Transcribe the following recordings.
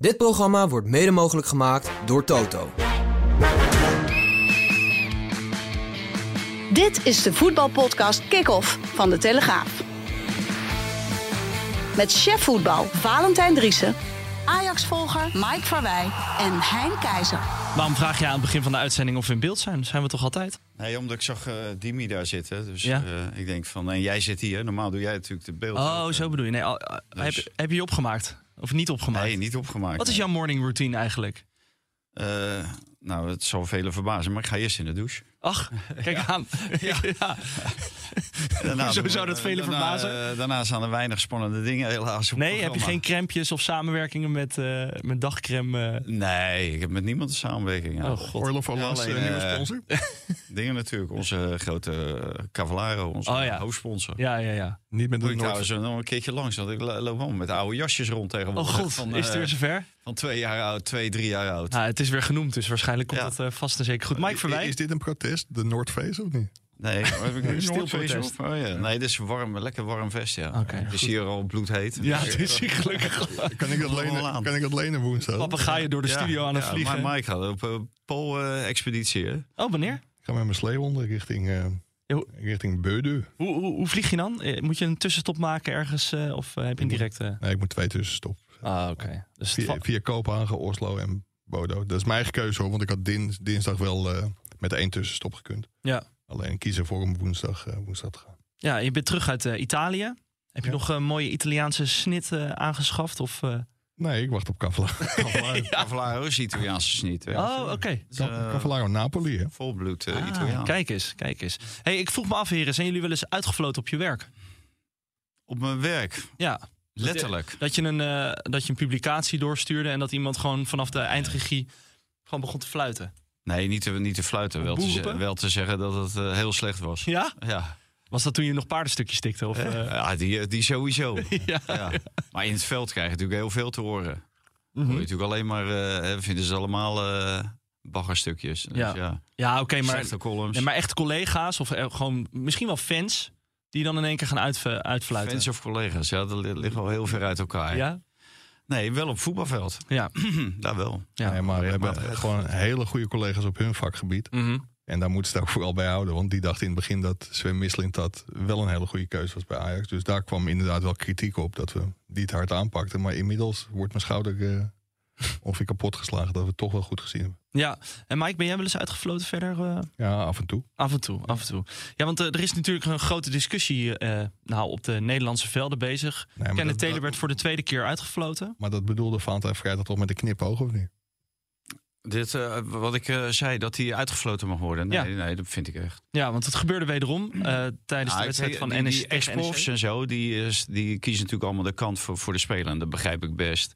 Dit programma wordt mede mogelijk gemaakt door Toto. Dit is de voetbalpodcast Kick-Off van De Telegraaf. Met chef voetbal Valentijn Driessen, Ajax-volger Mike Verwij en Hein Keizer. Waarom vraag je aan het begin van de uitzending of we in beeld zijn? Zijn we toch altijd? Nee, omdat ik zag eh, Dimi daar zitten. Dus Ja. eh, ik denk van, en jij zit hier. Normaal doe jij natuurlijk de beeld. Oh, ook, zo bedoel je. Nee, al- eh, Dus- heb, heb je je opgemaakt? Of niet opgemaakt? Nee, niet opgemaakt. Wat is jouw morning routine eigenlijk? Eh, nou, het zal velen verbazen, maar ik ga eerst in de douche. Ach, kijk aan. Ja. Daarna we- zou dat velen daarna, verbazen? eh, daarna staan er weinig spannende dingen helaas op Nee, heb je geen crèmpjes of samenwerkingen met, eh, met dagcrème? eh? Nee, ik heb met niemand een samenwerking. Ja. Oh, god. Orlof een nieuwe sponsor. Dingen natuurlijk. Onze grote Cavallaro, onze Oh, ja. hoofdsponsor. Ja, ja, ja. Niet met Moet de ik Noord. trouwens nog een keertje langs, want ik lo- loop wel met oude jasjes rond Oh tegenwoordig. god, van, is het weer zover? van twee jaar oud, twee, drie jaar oud. Nou, het is weer genoemd, dus waarschijnlijk komt Ja. dat vast en zeker goed. Mike Verwij? is dit een protest? De Noordface of niet? Nee, heb ik een? Oh, ja. Nee, dit is warm, lekker warm vest, ja. Oké, het is goed. hier al bloedheet. Ja, het is hier gelukkig. Kan ik dat lenen, kan ik dat lenen woensdag? Papegaaien door de Ja, studio aan het ja, vliegen. Maar Mike gaat op een Pool-expeditie, hè? Oh, wanneer? Ik ga met mijn sleehonden richting, eh Jo. richting Beudeu. Hoe, hoe, hoe vlieg je dan? Eh, Moet je een tussenstop maken ergens? eh, of eh, heb je een directe... Nee, ik moet twee tussenstoppen. Ah, oké. Dus het Via, via Kopenhagen, Oslo en Bodo. Dat is mijn eigen keuze hoor, want ik had dins- dinsdag wel eh, met één tussenstop gekund. Ja. Alleen kiezen voor om woensdag, eh, woensdag te gaan. ja, je bent terug uit eh, Italië. Heb je Ja. nog een mooie Italiaanse snit eh, aangeschaft? Of, eh? Nee, ik wacht op Cavallaro. Cavallaro, is Italiaanse sniet. hè. Oh, oké. Is, eh, Cavallaro Napoli, hè? Volbloed Ah, Italiaan. Kijk eens, kijk eens. Hey, ik vroeg me af, heren, zijn jullie wel eens uitgefloten op je werk? Op mijn werk, Ja. letterlijk. Dat je, een, eh, dat je een publicatie doorstuurde en dat iemand gewoon vanaf de eindregie gewoon begon te fluiten. Nee, niet te, niet te fluiten. Wel te, wel te zeggen dat het eh, heel slecht was. Ja? Ja, Was dat toen je nog paardenstukjes stikte? Of, eh? ja die, die sowieso. ja. ja. Maar in het veld krijg je natuurlijk heel veel te horen. Hoor je natuurlijk alleen maar, eh, hè, vinden ze allemaal eh baggerstukjes. Dus Ja. ja, Ja, oké, maar, slechte columns. nee, maar echt collega's of gewoon misschien wel fans die dan in één keer gaan uit, uitfluiten. Fans of collega's, ja, dat li- ligt wel heel ver uit elkaar. Ja? Nee, wel op voetbalveld. Ja. Daar wel. ja. Nee, maar we hebben gewoon hele goede collega's op hun vakgebied. Mhm. En daar moeten ze het ook vooral bij houden. Want die dacht in het begin dat Sven Misling dat wel een hele goede keuze was bij Ajax. Dus daar kwam inderdaad wel kritiek op dat we die het hard aanpakten. Maar inmiddels wordt mijn schouder of ik kapot geslagen dat we het toch wel goed gezien hebben. ja. En Mike, ben jij wel eens uitgefloten verder? eh? Ja, af en toe. Af en toe, af en toe. Ja, want eh, er is natuurlijk een grote discussie eh, nou, op de Nederlandse velden bezig. Nee, Kenneth dat, Taylor dat- werd voor de tweede keer uitgefloten. maar dat bedoelde Valentijn vrijdag toch met een knipoog of niet? Dit, eh, wat ik eh, zei, dat hij uitgefloten mag worden. Nee, Ja. nee, dat vind ik echt. Ja, want het gebeurde wederom eh, tijdens de Ah, wedstrijd van NEC. die NEC. en zo, die, is- die kiezen natuurlijk allemaal de kant voor, voor de speler. En dat begrijp ik best.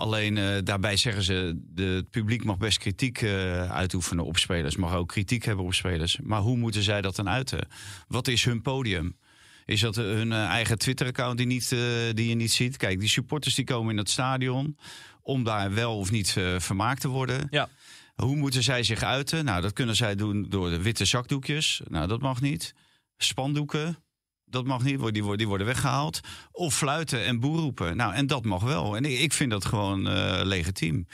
Alleen eh, daarbij zeggen ze, de, het publiek mag best kritiek eh, uitoefenen op spelers. Mag ook kritiek hebben op spelers. Maar hoe moeten zij dat dan uiten? Wat is hun podium? Is dat hun eh, eigen Twitter-account die, niet, die je niet ziet? Kijk, die supporters die komen in het stadion om daar wel of niet vermaakt te worden. Ja. Hoe moeten zij zich uiten? Nou, dat kunnen zij doen door de witte zakdoekjes. Nou, dat mag niet. Spandoeken. Dat mag niet, die worden, die worden weggehaald. Of fluiten en boer roepen. Nou, en dat mag wel. En ik, ik vind dat gewoon eh, legitiem.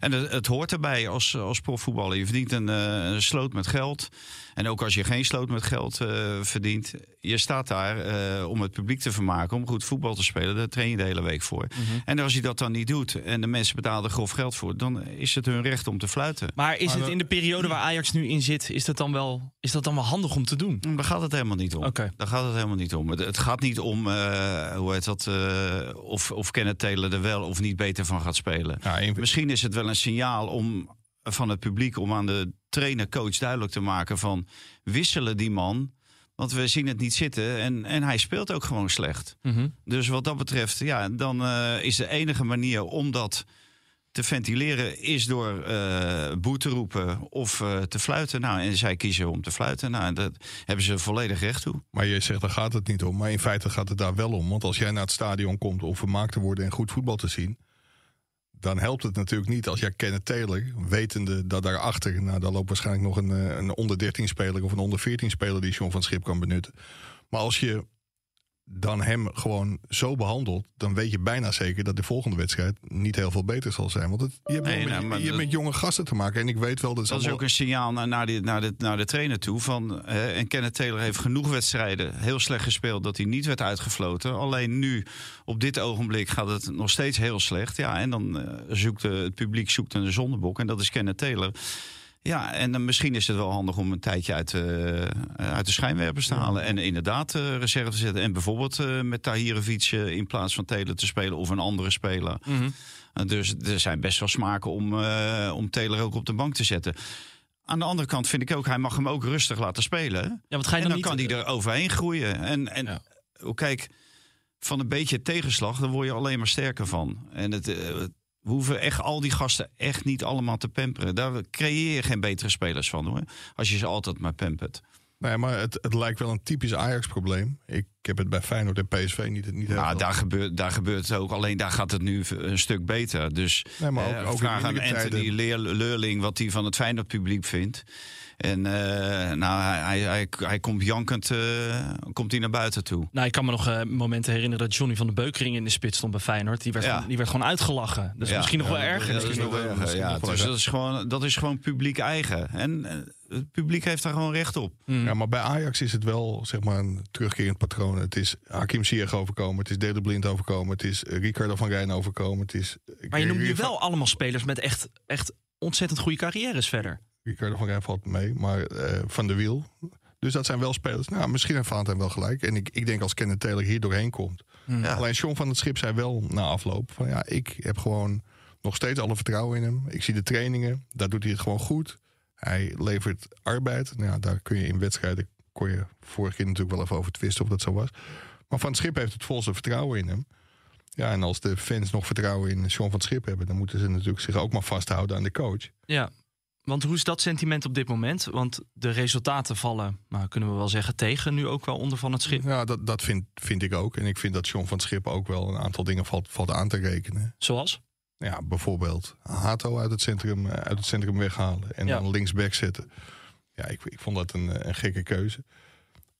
En het, het hoort erbij als, als profvoetballer. Je verdient een, eh, sloot met geld. En ook als je geen sloot met geld eh, verdient. Je staat daar eh, om het publiek te vermaken. Om goed voetbal te spelen. Daar train je de hele week voor. En als je dat dan niet doet. En de mensen betalen er grof geld voor. Dan is het hun recht om te fluiten. Maar is Maar het we- in de periode waar Ajax nu in zit, is dat dan wel, is dat dan wel handig om te doen? Daar gaat het helemaal niet om. Oké. Daar gaat het helemaal niet om. Het, het gaat niet om eh, hoe heet dat, eh, of, of Kenneth Taylor er wel of niet beter van gaat spelen. Ja, Misschien is het wel een signaal om, van het publiek om aan de trainer, coach duidelijk te maken van wisselen die man. Want we zien het niet zitten en, en hij speelt ook gewoon slecht. Mhm. Dus wat dat betreft, ja, dan eh, is de enige manier om dat te ventileren is door eh boe te roepen of eh, te fluiten. Nou, en zij kiezen om te fluiten. Nou, en dat hebben ze volledig recht toe. Maar je zegt, daar gaat het niet om. Maar in feite gaat het daar wel om. Want als jij naar het stadion komt om vermaakt te worden en goed voetbal te zien... dan helpt het natuurlijk niet als jij Kenneth Taylor, wetende dat daarachter... nou, daar loopt waarschijnlijk nog een, eh, een onder 13 speler of een onder 14 speler... die John van Schip kan benutten. Maar als je dan hem gewoon zo behandelt, dan weet je bijna zeker dat de volgende wedstrijd niet heel veel beter zal zijn. Want het, je hebt, Nee, wel met, nou, je dat- met jonge gasten te maken. En ik weet wel dat, Dat is ook een signaal naar, naar, de, naar, de, naar de trainer toe. Van, eh, en Kenneth Taylor heeft genoeg wedstrijden heel slecht gespeeld dat hij niet werd uitgefloten. Alleen nu, op dit ogenblik, gaat het nog steeds heel slecht. Ja, en dan eh, zoekt de, het publiek zoekt een zondebok. En dat is Kenneth Taylor. Ja, en dan misschien is het wel handig om een tijdje uit, eh, uit de schijnwerpers te halen. En inderdaad eh, reserve te zetten. En bijvoorbeeld eh, met Tahirovic eh, in plaats van Taylor te spelen of een andere speler. Mhm. Uh, Dus er zijn best wel smaken om, om Taylor ook op de bank te zetten. Aan de andere kant vind ik ook, hij mag hem ook rustig laten spelen. Ja, want ga je en dan, dan kan hij er overheen groeien. En, en Ja. oh, kijk, van een beetje tegenslag, daar word je alleen maar sterker van. En het, we hoeven echt al die gasten echt niet allemaal te pamperen. Daar creëer je geen betere spelers van hoor. Als je ze altijd maar pampert. Nee, maar het, het lijkt wel een typisch Ajax-probleem. Ik heb het bij Feyenoord en PSV niet, niet Nou, daar gebeurt, daar gebeurt het ook. Alleen daar gaat het nu een stuk beter. Dus Nee, maar ook- eh, ook vraag aan Anthony tijden. Leer, Leurling wat hij van het Feyenoord publiek vindt. En eh, nou, hij, hij, hij, hij komt jankend eh, komt hij naar buiten toe. Nou, ik kan me nog eh, momenten herinneren dat Johnny van de Beukering in de spits stond bij Feyenoord. Die werd, Ja. gewoon, die werd gewoon uitgelachen. Dus Ja. misschien nog wel erger. Dat is is nog nog wel- erger. misschien Ja, nog wel dus erger. dat is, gewoon, dat is gewoon publiek eigen. En het publiek heeft daar gewoon recht op. Mm. Ja, maar bij Ajax is het wel zeg maar een terugkerend patroon. Het is Hakim Ziyech overkomen, het is Dede Blind overkomen, het is Ricardo van Rijn overkomen, het is. Maar je noemt nu wel allemaal spelers met echt, echt ontzettend goede carrières verder. Ricardo van Rijn valt mee, maar eh, Van de Wiel. Dus dat zijn wel spelers. Nou, misschien heeft Valentijn wel gelijk. En ik, ik denk als Kenneth Taylor hier doorheen komt. Mm. Ja. Alleen John van het Schip zei wel na afloop: van ja, ik heb gewoon nog steeds alle vertrouwen in hem. Ik zie de trainingen, daar doet hij het gewoon goed. Hij levert arbeid. Nou ja, daar kun je in wedstrijden, kon je vorige keer natuurlijk wel even over twisten of dat zo was. Maar Van het Schip heeft het volste vertrouwen in hem. Ja, en als de fans nog vertrouwen in John van het Schip hebben, dan moeten ze natuurlijk zich ook maar vasthouden aan de coach. Ja, want hoe is dat sentiment op dit moment? Want de resultaten vallen, nou, kunnen we wel zeggen, tegen nu ook wel onder van het schip. Ja, dat, dat vind, vind ik ook. En ik vind dat John van het Schip ook wel een aantal dingen valt, valt aan te rekenen. Zoals? Ja, bijvoorbeeld Hato uit het centrum, eh, uit het centrum weghalen en Ja. dan linksback zetten. Ja, ik, ik vond dat een, eh, een gekke keuze.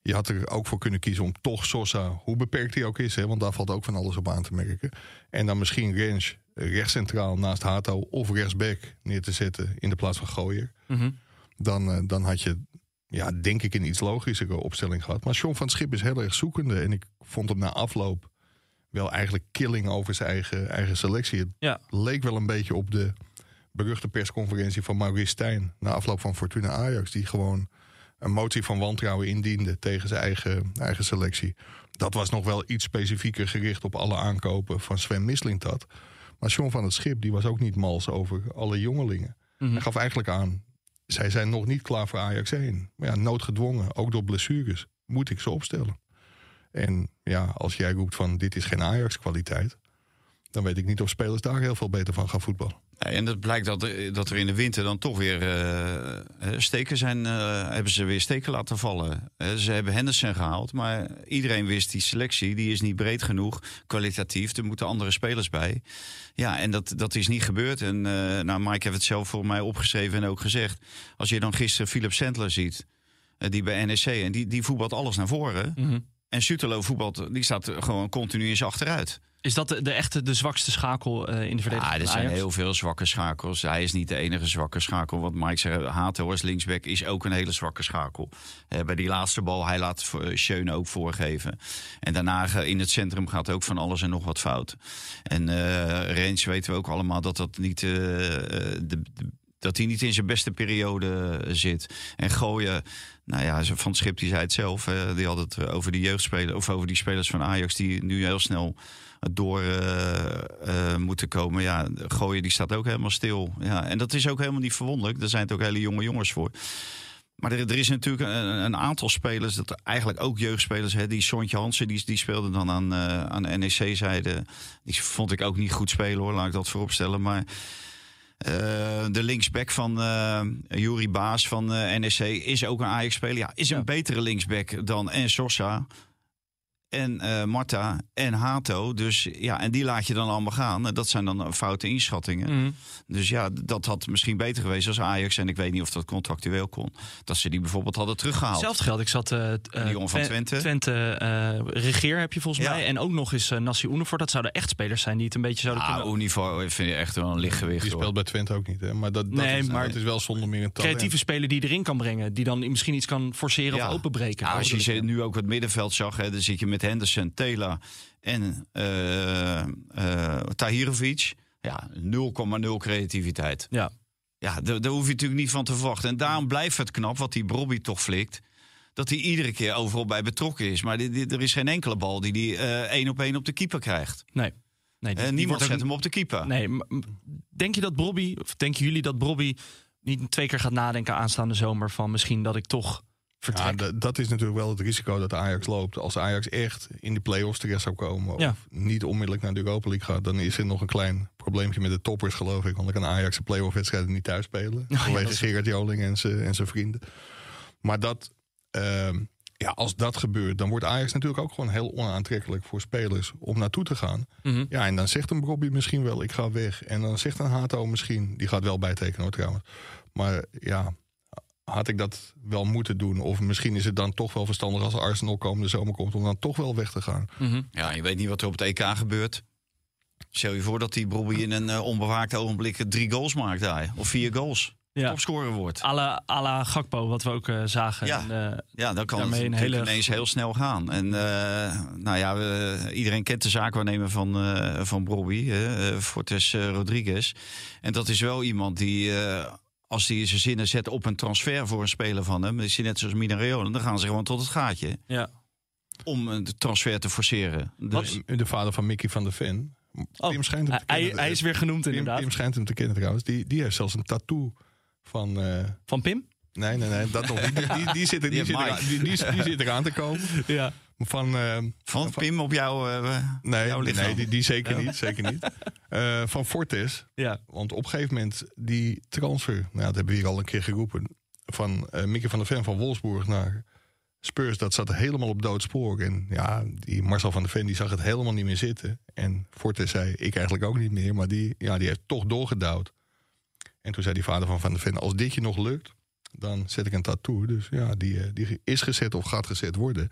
Je had er ook voor kunnen kiezen om toch Sosa, hoe beperkt hij ook is, hè, want daar valt ook van alles op aan te merken. En dan misschien Rens rechtscentraal naast Hato of rechtsback neer te zetten in de plaats van Gooier. Mhm. Dan, eh, dan had je, ja, denk ik, een iets logischere opstelling gehad. Maar John van Schip is heel erg zoekende. En ik vond hem na afloop wel eigenlijk killing over zijn eigen, eigen selectie. Het Ja. leek wel een beetje op de beruchte persconferentie van Maurice Stijn... na afloop van Fortuna Ajax, die gewoon een motie van wantrouwen indiende... tegen zijn eigen, eigen selectie. Dat was nog wel iets specifieker gericht op alle aankopen van Sven Mislintat. Maar John van het Schip die was ook niet mals over alle jongelingen. Mhm. Hij gaf eigenlijk aan, zij zijn nog niet klaar voor Ajax 1. Maar ja, noodgedwongen, ook door blessures, moet ik ze opstellen. En ja, als jij roept van dit is geen Ajax-kwaliteit... dan weet ik niet of spelers daar heel veel beter van gaan voetballen. Nee, En het blijkt dat er, dat er in de winter dan toch weer eh, eh, steken zijn. eh, hebben ze weer steken laten vallen. Eh, ze hebben Henderson gehaald. Maar iedereen wist die selectie. Die is niet breed genoeg. Kwalitatief. Er moeten andere spelers bij. Ja, en dat, dat is niet gebeurd. En eh, nou, Mike heeft het zelf voor mij opgeschreven en ook gezegd. Als je dan gisteren Philip Sandler ziet. eh, die bij NEC. En die, die voetbalt alles naar voren. Mhm. En Sutelo voetbalt. Die staat gewoon continu in zijn achteruit. Is dat de, de echte de zwakste schakel eh, in de verdediging? Ja, er zijn heel veel zwakke schakels. Hij is niet de enige zwakke schakel. Wat Mike zei, Hato als linksback is ook een hele zwakke schakel. Bij die laatste bal, hij laat Schöne ook voorgeven. En daarna eh, in het centrum gaat ook van alles en nog wat fout. En eh Rens weten we ook allemaal dat dat niet... de- dat hij niet in zijn beste periode eh, zit. En gooien, nou ja, Van Schip die zei het zelf. eh, die had het over die jeugdspelers of over die spelers van Ajax die nu heel snel door eh, moeten komen. Ja, gooien die staat ook helemaal stil. Ja, en dat is ook helemaal niet verwonderlijk. Daar zijn het ook hele jonge jongens voor. Maar er, er is natuurlijk een, aantal spelers, dat eigenlijk ook jeugdspelers. Hè, die Sontje Hansen, die, die speelde dan aan, aan de NEC-zijde. Die vond ik ook niet goed spelen hoor, laat ik dat vooropstellen. Maar de linksback van eh Juri Baas van eh, NEC is ook een Ajax-speler. Ja, is een betere linksback dan En Sosa. En eh Marta en Hato. Dus ja, en die laat je dan allemaal gaan. En dat zijn dan foute inschattingen. Mhm. Dus ja, dat had misschien beter geweest als Ajax. En ik weet niet of dat contractueel kon. Dat ze die bijvoorbeeld hadden teruggehaald. Hetzelfde geldt. Ik zat... eh, eh, Die jongen van Twen- Twente. Twente eh, Regeer heb je volgens Ja. mij. En ook nog eens uh, Nassi Oenevoort. Dat zouden echt spelers zijn die het een beetje zouden Ah, kunnen... Univo vind je echt wel een lichtgewicht. Die hoor. speelt bij Twente ook niet. Hè? Maar dat, dat, Nee, is, maar dat is wel zonder meer een talent. Creatieve speler die erin kan brengen. Die dan misschien iets kan forceren Ja. of openbreken. Ja, als je ze nu ook het middenveld zag, hè, dan zit je met Henderson, Tela en eh, Tahirovic. Ja, 0,0 creativiteit. Ja. Ja, daar daar hoef je natuurlijk niet van te verwachten. En daarom blijft het knap wat die Brobby toch flikt. Dat hij iedere keer overal bij betrokken is. Maar er is geen enkele bal die hij eh, één op één op de keeper krijgt. Nee. nee die- En die niemand ook- zet hem op de keeper. Nee, denk je dat Bobby, of denken jullie dat Bobby niet twee keer gaat nadenken aanstaande zomer van misschien dat ik toch Ja, dat is natuurlijk wel het risico dat Ajax loopt. Als Ajax echt in de play-offs terecht zou komen... Ja. of niet onmiddellijk naar de Europa League gaat... dan is er nog een klein probleempje met de toppers, geloof ik. Want dan kan Ajax de play-off wedstrijden niet thuis spelen. vanwege is- Gerard Joling en zijn en zijn vrienden. Maar dat, ehm, ja, als dat gebeurt... dan wordt Ajax natuurlijk ook gewoon heel onaantrekkelijk voor spelers... om naartoe te gaan. Mhm. Ja, en dan zegt een Robbie misschien wel, ik ga weg. En dan zegt een Hato misschien, die gaat wel bijtekenen hoor trouwens. Maar ja, had ik dat wel moeten doen? Of misschien is het dan toch wel verstandig als Arsenal komende zomer komt... om dan toch wel weg te gaan. Mhm. Ja, je weet niet wat er op het EK gebeurt. Stel je voor dat die Brobby in een eh, onbewaakt ogenblik drie goals maakt daar. Of vier goals. Ja. Topscorer wordt. À la, à la Gakpo, wat we ook eh, zagen. Ja. En, eh, Ja, dan kan het een natuurlijk hele- ineens heel snel gaan. En eh, nou ja, we, iedereen kent de zaakwaarnemer van, eh van Brobby, eh Fortes Rodriguez. En dat is wel iemand die, eh, als hij zijn zinnen zet op een transfer voor een speler van hem, is hij net zoals Minareola, dan gaan ze gewoon tot het gaatje ja. om een transfer te forceren. Dus, De vader van Mickey van der Ven. Oh, Tim schijnt hem te hij, kennen. hij is weer genoemd Tim, inderdaad. Tim schijnt hem te kennen trouwens. Die, die heeft zelfs een tattoo van... eh, Van Pim? nee, nee, nee, dat nog niet. Die, die, die, zit, er, die, Die zit die, die, die zit eraan te komen. Ja. Van... eh, van Pim op jou, eh, nee, jouw lichaam. nee die, die zeker niet. Zeker niet. Eh, van Fortes. ja. Want op een gegeven moment die transfer, nou, dat hebben we hier al een keer geroepen, van eh Mickey van der Ven van Wolfsburg naar Spurs, dat zat helemaal op dood spoor. En ja, die Marcel van der Ven die zag het helemaal niet meer zitten. En Fortes zei, ik eigenlijk ook niet meer, maar die, ja, die heeft toch doorgedouwd. En toen zei die vader van Van der Ven, als dit je nog lukt, dan zet ik een tattoo. Dus ja, die, die is gezet of gaat gezet worden.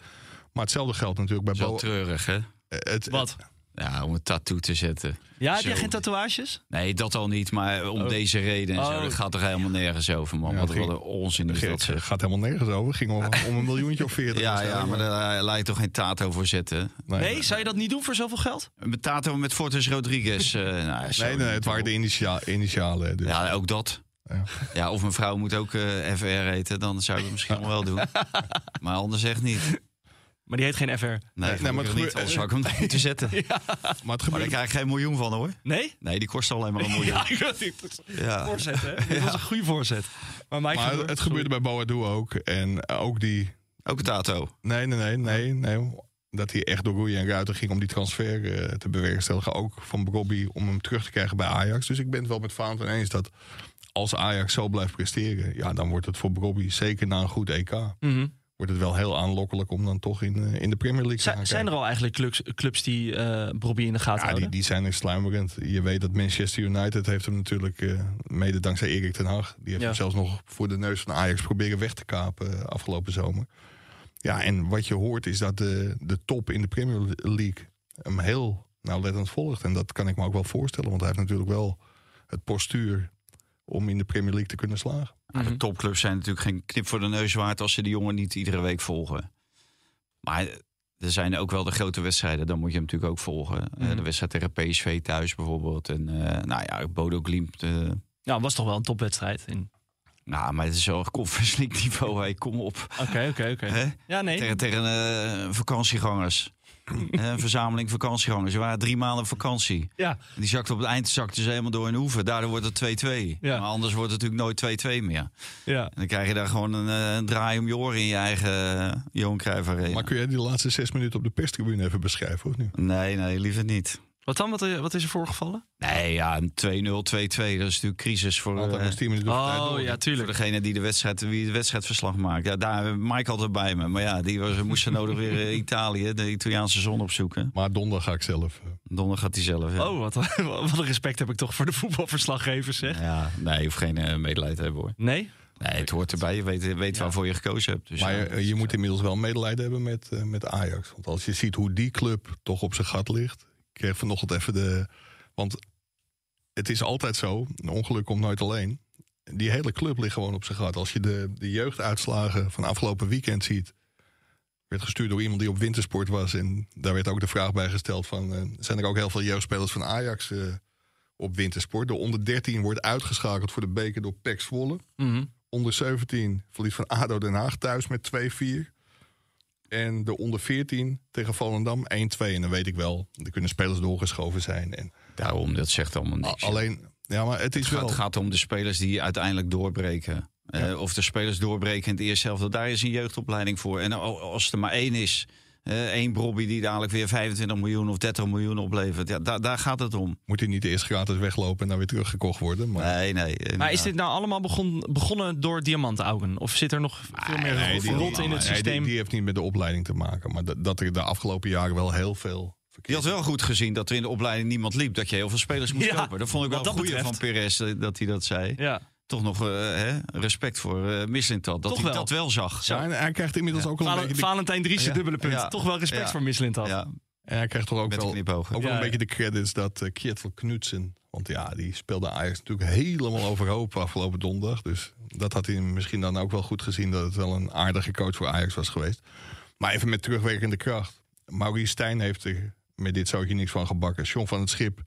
Maar hetzelfde geldt natuurlijk bij Bo. treurig, hè? eh, Het, Wat? Ja, om een tattoo te zetten. Ja, heb Zo. jij geen tatoeages? Nee, dat al niet, maar om Oh. deze reden en zo. Oh. Dat gaat toch helemaal nergens over, man. Ja, Wat ging- wat een onzin is dat, het zeg. gaat helemaal nergens over. Het ging om, om een miljoentje of veertig. Ja, ja, maar daar laat je toch geen tato voor zetten? Nee, zou je dat niet doen voor zoveel geld? Een tato met Fortes Rodriguez. eh, nou, zo Nee, nee, het waren de initia initialen. Dus. Ja, ook dat. Ja. Ja, of mijn vrouw moet ook eh, FR eten, dan zou ik het misschien wel doen. Maar anders echt niet. Maar die heet geen FR. Nee, nee, nee maar het niet. gebeurt- Anders zou ik hem moeten zetten. Maar het Maar gebeurt, daar krijg ik geen miljoen van hoor. Nee? Nee, die kost alleen maar een miljoen. Ja, ik weet niet. Ja. Voorzet, hè? Dit was een goede voorzet. Maar, Mike, maar het gebeurde bij Boadu ook. En ook die... Ook tato. Nee, nee, nee, nee, nee. Dat hij echt door Roeien en Ruiter ging om die transfer eh, te bewerkstelligen. Ook van Bobby om hem terug te krijgen bij Ajax. Dus ik ben het wel met van eens dat als Ajax zo blijft presteren... ja, dan wordt het voor Bobby zeker na een goed EK... Mhm. Wordt het wel heel aanlokkelijk om dan toch in, eh, in de Premier League te gaan Zijn, er al eigenlijk clubs, clubs die Bobby in de gaten Ja, die, houden? die zijn er sluimerend. Je weet dat Manchester United heeft hem natuurlijk, eh, mede dankzij Erik ten Hag... die heeft Ja. hem zelfs nog voor de neus van Ajax proberen weg te kapen afgelopen zomer. Ja, en wat je hoort is dat de, de top in de Premier League hem heel nauwlettend volgt. En dat kan ik me ook wel voorstellen, want hij heeft natuurlijk wel het postuur om in de Premier League te kunnen slagen. Maar Mhm. de topclubs zijn natuurlijk geen knip voor de neus waard als ze die jongen niet iedere week volgen. Maar er zijn ook wel de grote wedstrijden, dan moet je hem natuurlijk ook volgen. Eh, Mhm. de wedstrijd tegen PSV thuis bijvoorbeeld. En eh, nou ja, Bodo Glimt. eh, Ja, was toch wel een topwedstrijd. In... nou, maar het is wel Conference niveau. Hey, kom op. Oké, oké, oké. Ja, nee. Tegen, tegen vakantiegangers. Eh, een verzameling vakantiegangers. Ze waren drie maanden op vakantie. Ja, die zakte op het eind zakte ze helemaal door in hoeven. Daardoor wordt het 2-2. Ja. Maar anders wordt het natuurlijk nooit 2-2 meer. ja. En dan krijg je daar gewoon een, eh, een draai om je oren in je eigen uh, Johan Cruijff Arena. Maar kun jij die laatste zes minuten op de perstribune even beschrijven, of niet? Nee, nee, liever niet. Wat dan? Wat, wat is er voorgevallen? Nee, ja, een 2-0, 2-2. Dat is natuurlijk crisis voor, dan eh, moest 10 minuten voor tijd Oh door. ja, voor tuurlijk. degene die de wedstrijd, wie het wedstrijdverslag maakt. Ja, daar Mike altijd bij me. Maar ja, die was, moest nodig weer eh, Italië, de Italiaanse zon opzoeken. Maar donderdag ga ik zelf. eh, Donderdag gaat hij zelf. Ja. Oh, wat, wat een respect heb ik toch voor de voetbalverslaggevers, zeg. Ja, nee, je hoeft geen eh, medelijden te hebben hoor. Nee? Nee, het hoort erbij. Je weet, weet waarvoor je gekozen hebt. Dus, maar ja, je, je moet inmiddels wel medelijden hebben met, met Ajax. Want als je ziet hoe die club toch op zijn gat ligt. Ik kreeg vanochtend even de. Want het is altijd zo. Een ongeluk komt nooit alleen. Die hele club ligt gewoon op zijn gat. Als je de, de jeugduitslagen van afgelopen weekend ziet. Werd gestuurd door iemand die op wintersport was. En daar werd ook de vraag bij gesteld: van, eh, zijn er ook heel veel jeugdspelers van Ajax eh, op wintersport? De onder 13 wordt uitgeschakeld voor de beker door PEC Zwolle Mhm. onder 17 verlies van ADO Den Haag thuis met 2-4. En de onder 14 tegen Volendam 1-2. En dan weet ik wel, er kunnen spelers doorgeschoven zijn. En Daarom, dat zegt allemaal niks. alleen, ja, maar het is het, wel... gaat, het gaat om de spelers die uiteindelijk doorbreken. Eh, of de spelers doorbreken in het eerste helft. Daar is een jeugdopleiding voor. En al- als er maar één is, eh, één Bobby die dadelijk weer 25 miljoen of 30 miljoen oplevert. Ja, daar, daar gaat het om. Moet hij niet eerst gratis weglopen en dan weer teruggekocht worden. Maar Nee, nee. eh, Maar is dit nou allemaal begon, begonnen door diamantaugen? Of zit er nog veel meer Nee, nee, rot in het nee, systeem? Die, die heeft niet met de opleiding te maken. Maar dat, dat er de afgelopen jaren wel heel veel... Je had wel goed gezien dat er in de opleiding niemand liep. Dat je heel veel spelers moest Ja, kopen. Dat vond ik wel goeie van. Perez eh, dat hij dat zei. Ja. Toch nog eh, hè, respect voor eh Mislintat. Dat Toch hij wel. dat wel zag. Ja, en hij krijgt inmiddels ook wel een Val- beetje... De, Valentijn Driessen, Ja. dubbele punt. Ja. Toch wel respect Ja. voor Misslint had. Ja, en hij krijgt toch ook met de wel, knipogen. ook wel Ja, een ja. beetje de credits dat uh, Kjetil Knutsen... Want ja, die speelde Ajax natuurlijk helemaal overhoop afgelopen donderdag. Dus dat had hij misschien dan ook wel goed gezien... dat het wel een aardige coach voor Ajax was geweest. Maar even met terugwerkende kracht. Maurice Stijn heeft er met dit zoutje niks van gebakken. John van het Schip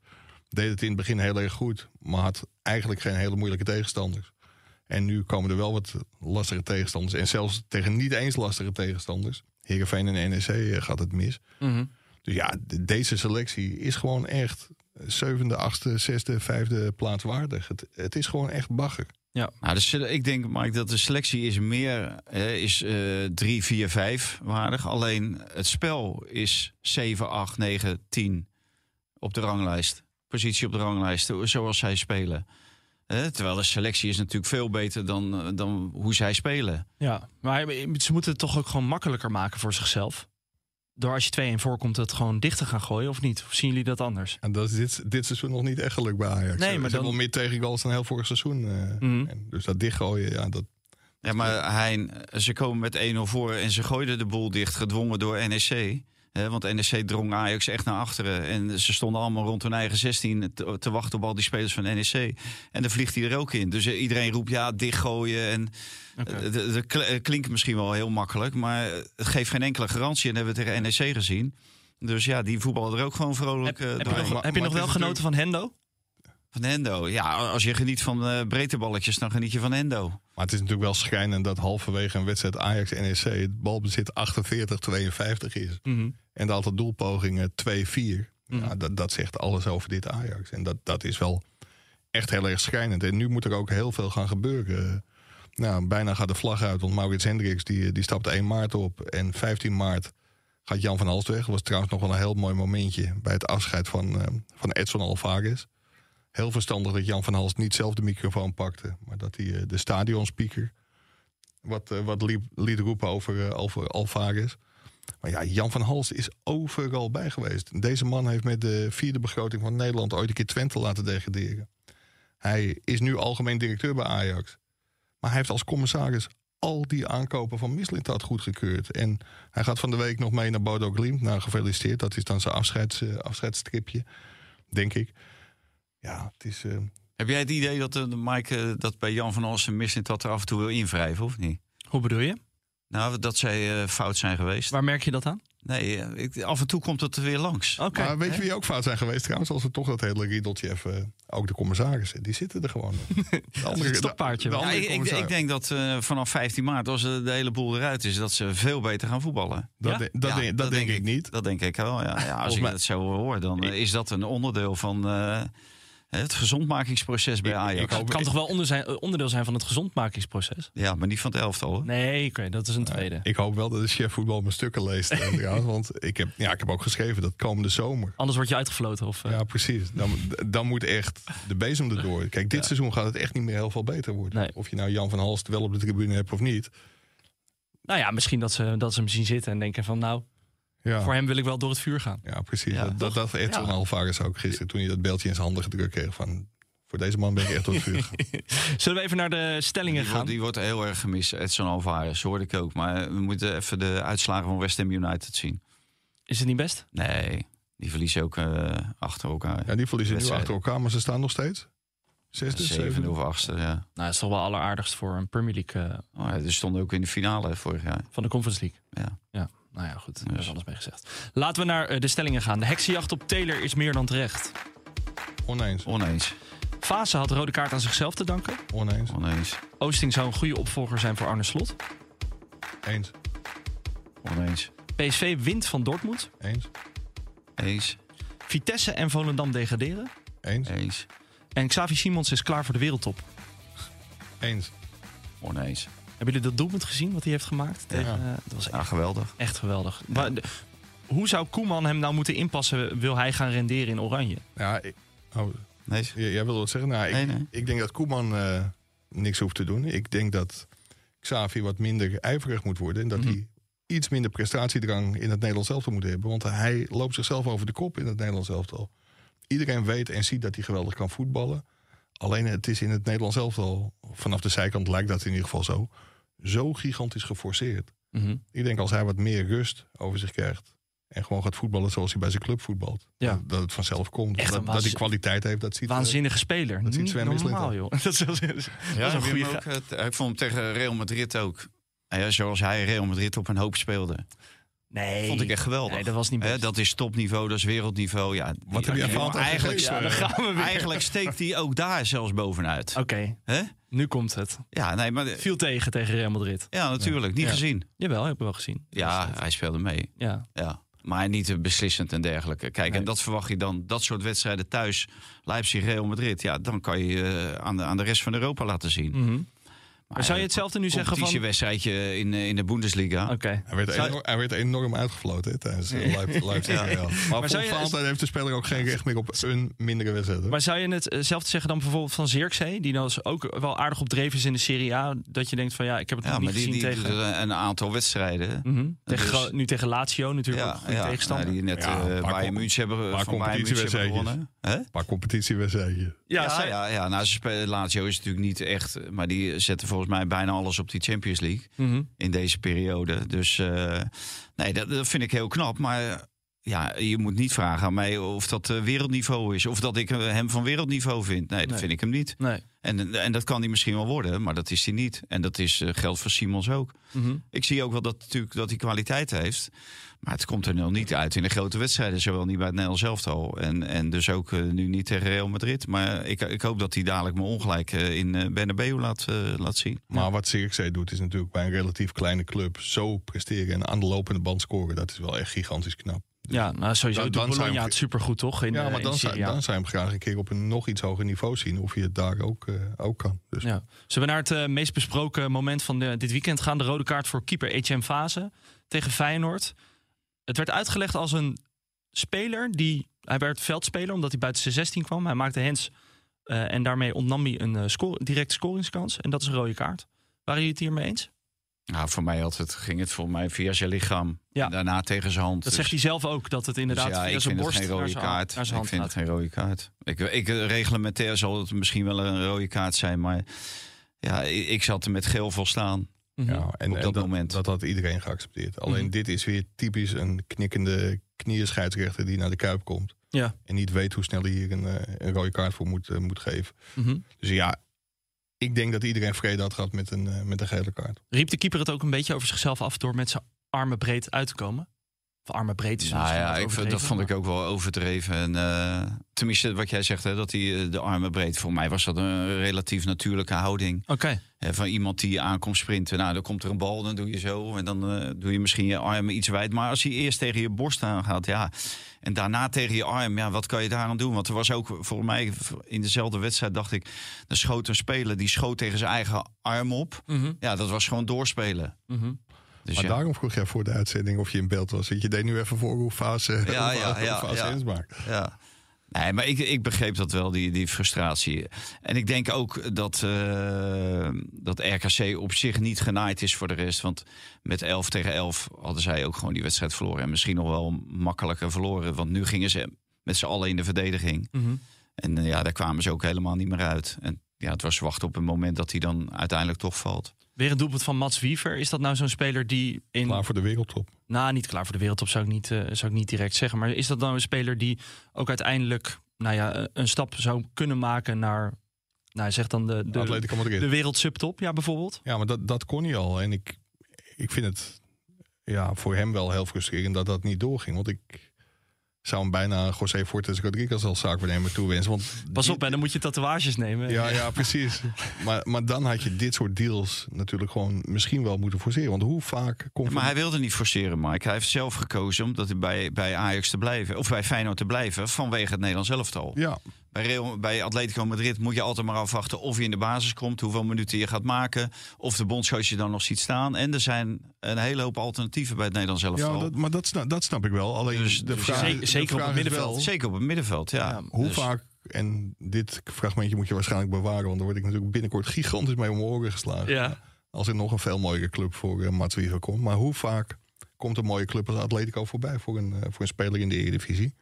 deed het in het begin heel erg goed... maar had eigenlijk geen hele moeilijke tegenstanders. En nu komen er wel wat lastige tegenstanders. En zelfs tegen niet eens lastige tegenstanders. Heerenveen en NEC eh, gaat het mis. Mhm. Dus ja, de- deze selectie is gewoon echt zevende, achtste, zesde, vijfde plaats waardig. Het, het is gewoon echt bagger. Nou, de sele- ik denk, Mike, dat de selectie is meer eh, is eh 3, 4, 5 waardig. Alleen het spel is 7, 8, 9, 10 op de ranglijst. Positie op de ranglijst, zoals zij spelen. Eh, terwijl de selectie is natuurlijk veel beter dan, eh, dan hoe zij spelen. Ja, maar ze moeten het toch ook gewoon makkelijker maken voor zichzelf. Door als je 2-1 voorkomt het gewoon dicht te gaan gooien, of niet? Of zien jullie dat anders? En dat is dit, dit seizoen nog niet echt gelukt bij Ajax. Nee, maar Ze dan- hebben wel meer tegengoals dan heel vorig seizoen. eh. Mhm. Dus dat dichtgooien, ja, dat, Ja, maar Hein, ze komen met 1-0 voor en ze gooiden de boel dicht, gedwongen door NEC. Want NEC drong Ajax echt naar achteren. En ze stonden allemaal rond hun eigen 16 te, te wachten op al die spelers van NEC. En dan vliegt hij er ook in. Dus eh, iedereen roept ja, dichtgooien. En eh, dat kl- eh, klinkt misschien wel heel makkelijk. Maar het geeft geen enkele garantie. En dat hebben we tegen NEC gezien. Dus ja, die voetballen er ook gewoon vrolijk Heb, eh, heb je nog, heb je nog wel genoten van Hendo? Van Hendo. Ja, als je geniet van eh breedteballetjes, dan geniet je van Hendo. Maar het is natuurlijk wel schrijnend dat halverwege een wedstrijd Ajax-NEC... het balbezit 48-52 is. Mhm. En het aantal doelpogingen 2-4. Mhm. Ja, dat, dat zegt alles over dit Ajax. En dat, dat is wel echt heel erg schrijnend. En nu moet er ook heel veel gaan gebeuren. Nou, bijna gaat de vlag uit, want Maurits Hendricks die, die stapt 1 maart op. En 15 maart gaat Jan van Halst weg. Dat was trouwens nog wel een heel mooi momentje... bij het afscheid van, eh, van Edson Alvarez. Heel verstandig dat Jan van Halst niet zelf de microfoon pakte... maar dat hij eh, de stadionspeaker wat, eh, wat liep, liet roepen over, eh, over Alvarez... Maar ja, Jan van Hals is overal bij geweest. Deze man heeft met de vierde begroting van Nederland ooit een keer Twente laten degraderen. Hij is nu algemeen directeur bij Ajax. Maar hij heeft als commissaris al die aankopen van Mislintat goedgekeurd. En hij gaat van de week nog mee naar Bodo Glimt. Nou, gefeliciteerd. Dat is dan zijn afscheids, eh, afscheidsstripje, denk ik. Ja, het is... eh, Heb jij het idee dat de Mike eh, dat bij Jan van Olsen misnit dat er af en toe wil invrijven, of niet? Hoe bedoel je? Nou, dat zij eh, fout zijn geweest. Waar merk je dat aan? Nee, eh, ik, af en toe komt het er weer langs. Oké. maar weet je wie ook fout zijn geweest trouwens? Als we toch dat hele riedeltje even... Ook de commissarissen, die zitten er gewoon nog. De andere- het stokpaardje de-. Ja, ik, ik, denk dat eh, vanaf 15 maart, als eh, de hele boel eruit is, dat ze veel beter gaan voetballen. Dat, Ja? de- dat, Ja, denk, dat denk ik niet. Dat denk ik wel. Ja, ja als ik dat zo hoor, dan eh, is dat een onderdeel van, eh, Het gezondmakingsproces bij Ajax. ik hoop- kan toch wel onder zijn, eh, onderdeel zijn van het gezondmakingsproces? Ja, maar niet van het elftal. Hoor. Nee, oké, dat is een tweede. Ik hoop wel dat de chef voetbal mijn stukken leest. eh, want ik heb, ja, ik heb ook geschreven dat komende zomer. Anders word je uitgefloten. Of, eh, Ja, precies. Dan, dan moet echt de bezem erdoor. Kijk, dit seizoen gaat het echt niet meer heel veel beter worden. Nee. Of je nou Jan van Halst wel op de tribune hebt of niet. Nou ja, misschien dat ze, dat ze hem zien zitten en denken van... nou, Ja, voor hem wil ik wel door het vuur gaan. ja precies. Ja, dat, dat dacht Edson Ja. Alvarez ook gisteren toen hij dat beeldje in zijn handen gedrukt kreeg. Van, voor deze man ben ik echt door het vuur gegaan. Zullen we even naar de stellingen Die, gaan? wordt, die wordt heel erg gemist, Edson Alvarez, hoorde ik ook. Maar we moeten even de uitslagen van West Ham United zien. Is het niet best? Nee, die verliezen ook eh, achter elkaar. Ja, die verliezen nu achter elkaar, maar ze staan nog steeds. Zesde, Zevende zevende. of achtste, ja. Nou, dat is toch wel alleraardigst voor een Premier League eh, Oh, ja, die stonden ook in de finale vorig jaar. van de Conference League. Ja. Ja, nou ja, goed. Daar Dus. is alles mee gezegd. Laten we naar eh, de stellingen gaan. De heksenjacht op Taylor is meer dan terecht. Oneens, Oneens, Fase had de rode kaart aan zichzelf te danken. oneens, oneens, Oosting zou een goede opvolger zijn voor Arne Slot. eens, oneens, PSV wint van Dortmund. eens, eens, Vitesse en Volendam degraderen. eens, eens, En Xavi Simons is klaar voor de wereldtop. eens. oneens. Hebben jullie dat doelpunt gezien wat hij heeft gemaakt? Tegen, eh, dat was Ja, geweldig. echt geweldig. Maar hoe zou Koeman hem nou moeten inpassen? Wil hij gaan renderen in Oranje? Ja, ik, oh, Nee, j- jij wilde wat zeggen? Nou, ik, Nee, nee. ik denk dat Koeman eh, niks hoeft te doen. Ik denk dat Xavi wat minder ijverig moet worden. En dat Mhm. hij iets minder prestatiedrang in het Nederlands elftal moet hebben. Want hij loopt zichzelf over de kop in het Nederlands elftal. Iedereen weet en ziet dat hij geweldig kan voetballen. Alleen het is in het Nederlands elftal, vanaf de zijkant lijkt dat in ieder geval zo, zo gigantisch geforceerd. Mhm. Ik denk als hij wat meer rust over zich krijgt. En gewoon gaat voetballen zoals hij bij zijn club voetbalt. Ja. Dat, dat het vanzelf komt. Echt dat, dat hij kwaliteit heeft, dat ziet eh, Waanzinnige speler. dat ziet Sven normaal, joh. Dat is, dat Ja, een goede ook, eh, ik vond hem tegen Real Madrid ook. En ja, zoals hij Real Madrid op een hoop speelde. Nee. Vond ik echt geweldig. Nee, dat was niet dat is topniveau, dat is wereldniveau. Ja, Wat heb fout eigenlijk, Ja, dan gaan we weer. eigenlijk steekt hij ook daar zelfs bovenuit. Oké, Hè? nu komt het. Ja, nee, maar Viel tegen tegen Real Madrid. ja, natuurlijk. Niet Ja. gezien. Jawel, heb ik wel gezien. Ja, hij speelde mee. ja. Ja. Maar niet eh, beslissend en dergelijke. Kijk, Nee. en dat verwacht je dan, dat soort wedstrijden thuis, Leipzig, Real Madrid. Ja, dan kan je eh, aan, de, aan de rest van Europa laten zien. Mhm. Maar zou je hetzelfde nu zeggen van... Oké. competitiewedstrijdje in, eh, in de Bundesliga. Hij werd, Zou- enorm, hij werd enorm uitgefloten hè, tijdens uh, Leipzig. Leipzig Real. Maar, zou voor je- Valentijn heeft de speler ook geen recht meer op een mindere wedstrijd. Maar zou je hetzelfde zeggen dan bijvoorbeeld van Zirkzee? Die nou ook wel aardig op dreef is in de Serie A. Dat je denkt van ja, ik heb het Ja, nog maar niet die, gezien die tegen... een aantal wedstrijden. Mhm. tegen Dus- nu tegen Lazio natuurlijk ook een goede tegenstander. nou, die net Ja, eh een paar Bayern München hebben paar van Bayern München hebben gewonnen. Hè? Een paar competitiewedstrijden. ja, Ja, ja, ja, nou, ze spelen, Lazio is natuurlijk niet echt, maar die zetten volgens mij bijna alles op die Champions League Mhm. in deze periode. Dus eh, nee, dat, dat vind ik heel knap. Maar ja, je moet niet vragen aan mij of dat eh, wereldniveau is. Of dat ik eh, hem van wereldniveau vind. Nee, dat Nee. vind ik hem niet. Nee. En, en dat kan hij misschien wel worden, maar dat is hij niet. En dat is eh, geldt voor Simons ook. Mhm. Ik zie ook wel dat, natuurlijk, dat hij kwaliteit heeft. Maar het komt er nog niet uit in de grote wedstrijden. Zowel niet bij het Nederlands elftal. En, en dus ook eh, nu niet tegen Real Madrid. Maar ik, ik hoop dat hij dadelijk me ongelijk eh, in uh, Bernabeu laat, eh, laat zien. Maar wat Zirkzee doet is natuurlijk bij een relatief kleine club zo presteren en aan de lopende band scoren. Dat is wel echt gigantisch knap. Ja, nou sowieso Dan- dan Bologna het supergoed toch? In, ja, eh, maar dan, zou, dan zou je hem graag een keer op een nog iets hoger niveau zien. Of je het daar ook, eh, ook kan. Dus Ja. Zullen we naar het eh, meest besproken moment van de- dit weekend gaan? De rode kaart voor keeper Etienne Fase tegen Feyenoord. Het werd uitgelegd als een speler die... Hij werd veldspeler omdat hij buiten zijn 16 kwam. Hij maakte hands en daarmee ontnam hij een score, directe scoringskans. En dat is een rode kaart. Waren jullie het hiermee eens? Nou, voor mij had het, ging het voor mij via zijn lichaam. Ja. En daarna tegen zijn hand. Dat Dus- zegt hij zelf ook, dat het inderdaad dus ja, via ik zijn vind het borst geen naar rode zijn, kaart. naar zijn Ik vind het geen rode kaart. Ik, ik, reglementair zal het misschien wel een rode kaart zijn. Maar ja, ik, ik zat er met geel volstaan. Mhm. Ja, en, Op en dat dat, moment. dat had iedereen geaccepteerd. Alleen Mhm. dit is weer typisch een knikkende knieënscheidsrechter die naar de kuip komt. Ja. En niet weet hoe snel hij hier een, eh, een rode kaart voor moet, eh, moet geven. Mhm. Dus ja, ik denk dat iedereen vrede had gehad met een, eh, met een gele kaart. Riep de keeper het ook een beetje over zichzelf af door met zijn armen breed uit te komen? Of arme breed is Nou ja, ik, vind- dat vond ik ook wel overdreven. En, eh, tenminste, wat jij zegt, hè, dat hij eh, de armen breed. Voor mij was dat een relatief natuurlijke houding. Oké, Hè, van iemand die aankomt sprinten. Nou, dan komt er een bal, dan doe je zo. En dan eh, doe je misschien je armen iets wijd. Maar als hij eerst tegen je borst aan gaat, ja. En daarna tegen je arm, ja, wat kan je daaraan doen? Want er was ook, volgens mij, in dezelfde wedstrijd, dacht ik. Er schoot een speler, die schoot tegen zijn eigen arm op. Mhm, Ja, dat was gewoon doorspelen. mhm. Dus Maar ja. daarom vroeg jij voor de uitzending of je in beeld was. Want je deed nu even voor hoe fase, hoe ja, fase, ja, hoe fase ja. Hensbach. Ja. Nee, maar ik, ik begreep dat wel, die, die frustratie. En ik denk ook dat, eh, dat RKC op zich niet genaaid is voor de rest. Want met 11 tegen 11 hadden zij ook gewoon die wedstrijd verloren. En misschien nog wel makkelijker verloren. Want nu gingen ze met z'n allen in de verdediging. Mhm. En eh, ja, daar kwamen ze ook helemaal niet meer uit. En ja, het was wachten op een moment dat hij dan uiteindelijk toch valt. Weer een doelpunt van Mats Wiever. Is dat nou zo'n speler die in... Klaar voor de wereldtop. Nou, niet klaar voor de wereldtop zou ik niet, eh, zou ik niet direct zeggen. Maar is dat dan een speler die ook uiteindelijk nou ja, eh, een stap zou kunnen maken naar, nou zeg dan de, de wereldsubtop, ja bijvoorbeeld? Ja, maar dat, dat kon hij al. En ik, ik vind het ja, voor hem wel heel frustrerend dat dat niet doorging. Want ik zou hem bijna José Fortes Rodriguez als zaakwaarnemer toewensen. Want Pas die- op, hè, dan moet je tatoeages nemen. Ja, ja, precies. maar, maar dan had je dit soort deals natuurlijk gewoon misschien wel moeten forceren. Want hoe vaak komt Maar hij wilde niet forceren, Mike. Hij heeft zelf gekozen om dat hij bij, bij Ajax te blijven. Of bij Feyenoord te blijven vanwege het Nederlands elftal. Ja, Bij, Real, bij Atletico Madrid moet je altijd maar afwachten of je in de basis komt, hoeveel minuten je gaat maken, of de bondscoach je dan nog ziet staan. En er zijn een hele hoop alternatieven bij het Nederlands elftal. ja dat, maar dat snap, dat snap ik wel. Alleen Dus- de dus vraag, zeker- de zeker op het middenveld. wel, Zeker op het middenveld, ja. Ja, hoe Dus- vaak, en dit fragmentje moet je waarschijnlijk bewaren, want daar word ik natuurlijk binnenkort gigantisch mee om mijn oren geslagen. Ja. Als er nog een veel mooiere club voor uh, komt. Maar hoe vaak komt een mooie club als Atletico voorbij voor een, eh, voor een speler in de Eredivisie?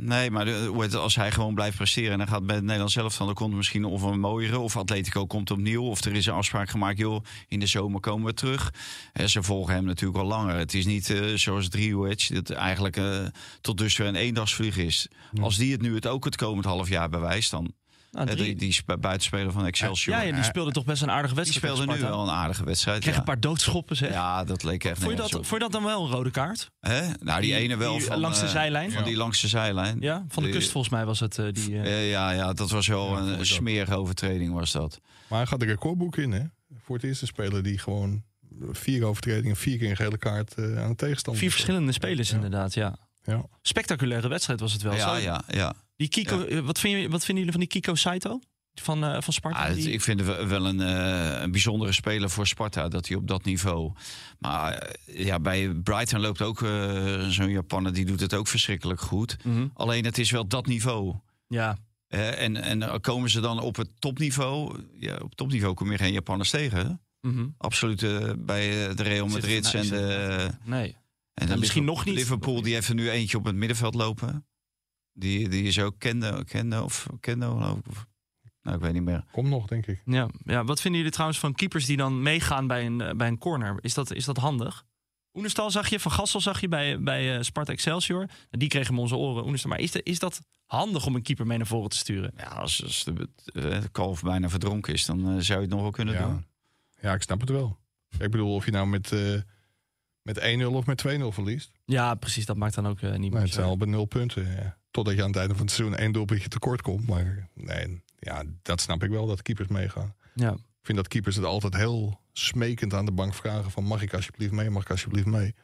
Nee, maar de- als hij gewoon blijft presteren en hij gaat bij het Nederlands elftal, dan komt er misschien of een mooiere, of Atletico komt opnieuw, of er is een afspraak gemaakt, joh, in de zomer komen we terug. Hè, ze volgen hem natuurlijk al langer. Het is niet eh, zoals Driewedge, dat eigenlijk eh, tot dusver een eendagsvlieg is. Als die het nu het ook het komend half jaar bewijst, dan Nou, eh, drie- die, die buitenspeler van Excelsior. ja, ja, die speelde toch best een aardige die wedstrijd. speelde tegen nu wel een aardige wedstrijd. Kreeg Ja. een paar doodschoppen, zeg. ja, dat leek echt Vond je, dat, op. vond je dat dan wel een rode kaart? Hè? Nou, die, ene wel die van, langs de eh, zijlijn? Van die langs de zijlijn. Ja, van de Die- kust volgens mij was het. eh, die, eh, Eh, ja, ja, dat was wel Ja, een smerige overtreding was dat. Maar hij gaat de recordboek in, hè? Voor het eerste speler die gewoon vier overtredingen, vier keer een gele kaart eh, aan de tegenstander. vier verschillende spelers Ja. inderdaad, ja. Ja. Spectaculaire wedstrijd was het wel. Ja, Zo- ja, ja. Die Kiko, eh, wat, vind je, wat vinden jullie van die Kiko Saito? Van, eh, van Sparta? Ah, het- Die- ik vind het wel een, eh, een bijzondere speler voor Sparta, dat hij op dat niveau. Maar ja, bij Brighton loopt ook zo'n Japaner, die doet het ook verschrikkelijk goed. Mhm. Alleen het is wel dat niveau. Ja, en, en komen ze dan op het topniveau? Ja, op topniveau kom je geen Japanners tegen. mhm. Absoluut bij de Real Madrid van- en de, nee. en de Ja, misschien nog niet. Liverpool die heeft er nu eentje op het middenveld lopen. Die, die is ook Kendo, Kendo of Kendo geloof ik. Of- Nou, ik weet niet meer. Komt nog, denk ik. Ja. ja, wat vinden jullie trouwens van keepers die dan meegaan bij een, eh, bij een corner? Is dat, is dat handig? Oenerstal zag je, Van Gassel zag je bij, bij eh, Sparta Excelsior. Die kregen hem onze oren, Oenerstal. Maar is, de, is dat handig om een keeper mee naar voren te sturen? Ja, als, als de, eh, de kalf bijna verdronken is, dan zou je het nog wel kunnen Ja. doen. ja, ik snap het wel. Ik bedoel, of je nou met, eh, met 1-0 of met 2-0 verliest. Ja, precies. Dat maakt dan ook niet meer het zijn al bij nul punten. Ja. Totdat je aan het einde van het seizoen één doelpuntje tekort komt. Maar nee, ja, dat snap ik wel, dat keepers meegaan. Ja. Ik vind dat keepers het altijd heel smekend aan de bank vragen van... mag ik alsjeblieft mee, mag ik alsjeblieft mee?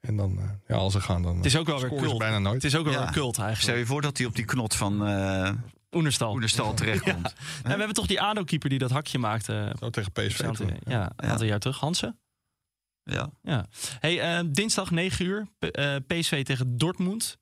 En dan, eh, ja, als ze gaan, dan Het is ook wel weer cult. bijna nooit. Het is ook wel Ja. weer cult Stel eigenlijk. je voor dat hij op die knot van eh Oenerstal. Oenerstal terechtkomt. En we hebben toch die ADO-keeper die dat hakje maakte. Zo tegen PSV een aantal- toen. ja, een aantal jaar terug. Hansen? Ja. Ja. Hey, eh, dinsdag 9 uur. P- eh, PSV tegen Dortmund.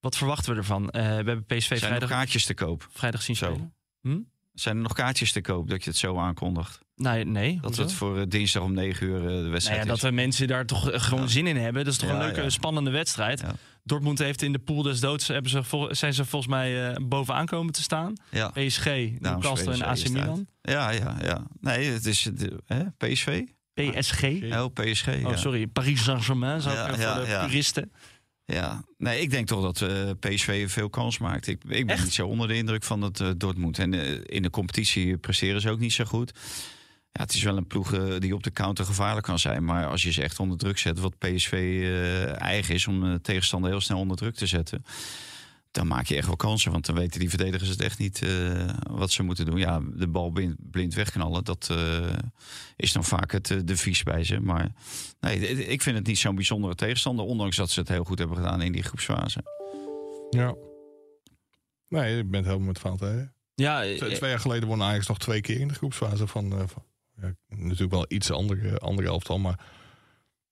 Wat verwachten we ervan? Eh, we hebben PSV Zijn er nog vrijdag, kaartjes te koop? vrijdag zien Zo. Hm? Zijn er nog kaartjes te koop dat je het zo aankondigt? Nee, nee. Dat het voor eh, dinsdag om 9 uur eh, de Nou wedstrijd dat is? er mensen daar toch gewoon Ja. zin in hebben. Dat is toch Ja, een leuke, spannende wedstrijd. Dortmund heeft in de pool des doods hebben ze, zijn ze volgens mij bovenaan komen te staan. Ja. PSG, Newcastle en AC Milan. Ja, ja, ja. Nee, het is de, hè? PSV? PSG. Oh, PSG. Oh, sorry. Paris Saint-Germain, zou ik Ja, ja, voor de puristen. Ja, nee, ik denk toch dat eh, PSV veel kans maakt. Ik, ik ben Echt? niet zo onder de indruk van dat eh, Dortmund. En eh, in de competitie presteren ze ook niet zo goed. Ja, het is wel een ploeg die op de counter gevaarlijk kan zijn. Maar als je ze echt onder druk zet, wat PSV eigen is om de tegenstander heel snel onder druk te zetten. Dan maak je echt wel kansen. Want dan weten die verdedigers het echt niet eh, wat ze moeten doen. Ja, de bal blind, blind wegknallen, dat eh, is dan vaak het uh, devies bij ze. Maar nee, ik vind het niet zo'n bijzondere tegenstander. Ondanks dat ze het heel goed hebben gedaan in die groepsfase. Ja. Nee, ik ben het helemaal met Valentijn. Ja, Twee, eh, twee jaar geleden won Ajax nog twee keer in de groepsfase van... eh, van ja, natuurlijk wel iets andere, andere elftal, maar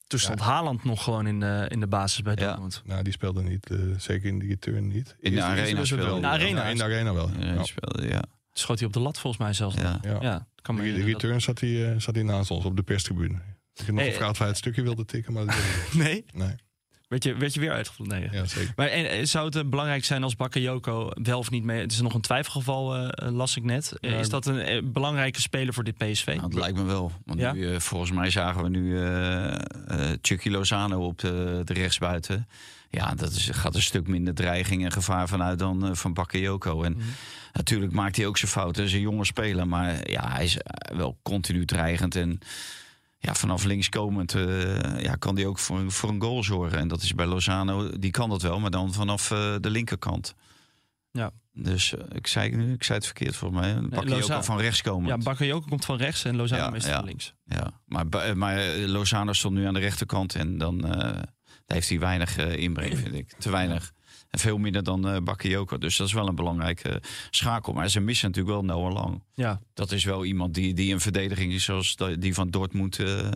toen stond Haaland nog gewoon in de, in de basis bij Ja. Dortmund. nou, die speelde niet. eh, zeker in die return niet. In de arena speelde. In de arena. Ja, in de arena wel. Ja, speelde, ja. Schoot hij op de lat volgens mij zelfs. Ja. Ja. ja kan me De dat- return zat hij, eh, zat hij naast ons op de perstribune. Ik heb nog Hey, gevraagd of hij het stukje wilde tikken, maar dat. Nee? Nee, Werd je, werd je weer uitgevlogen? Nee. ja, zeker. Maar en, eh, zou het eh, belangrijk zijn als Bakayoko wel of niet mee... Het is nog een twijfelgeval, eh, las ik net. Ja. is dat een belangrijke speler voor dit PSV? Nou, het lijkt me wel. Want Ja? nu, volgens mij zagen we nu Chucky Lozano op de, de rechtsbuiten. Ja, dat is, gaat een stuk minder dreiging en gevaar vanuit dan van Bakayoko. En Mhm. natuurlijk maakt hij ook zijn fouten. Hij is een jonge speler, maar ja, hij is wel continu dreigend. En ja, vanaf links komend eh, ja, kan hij ook voor, voor een goal zorgen. En dat is bij Lozano, die kan dat wel, maar dan vanaf eh, de linkerkant. Ja. Dus eh, ik, zei, nu, ik zei het verkeerd volgens mij. Bakayoko Lozano- van rechts komen. Ja, Bakayoko komt van rechts en Lozano Ja, meestal ja. van links. Ja, maar, maar Lozano stond nu aan de rechterkant en dan daar heeft hij weinig inbreng, vind ik. Te weinig. En veel minder dan eh Bakayoko. Dus dat is wel een belangrijke eh, schakel. Maar ze missen natuurlijk wel Noah Lang. Ja, Dat is wel iemand die, die een verdediging is zoals die van Dortmund. eh,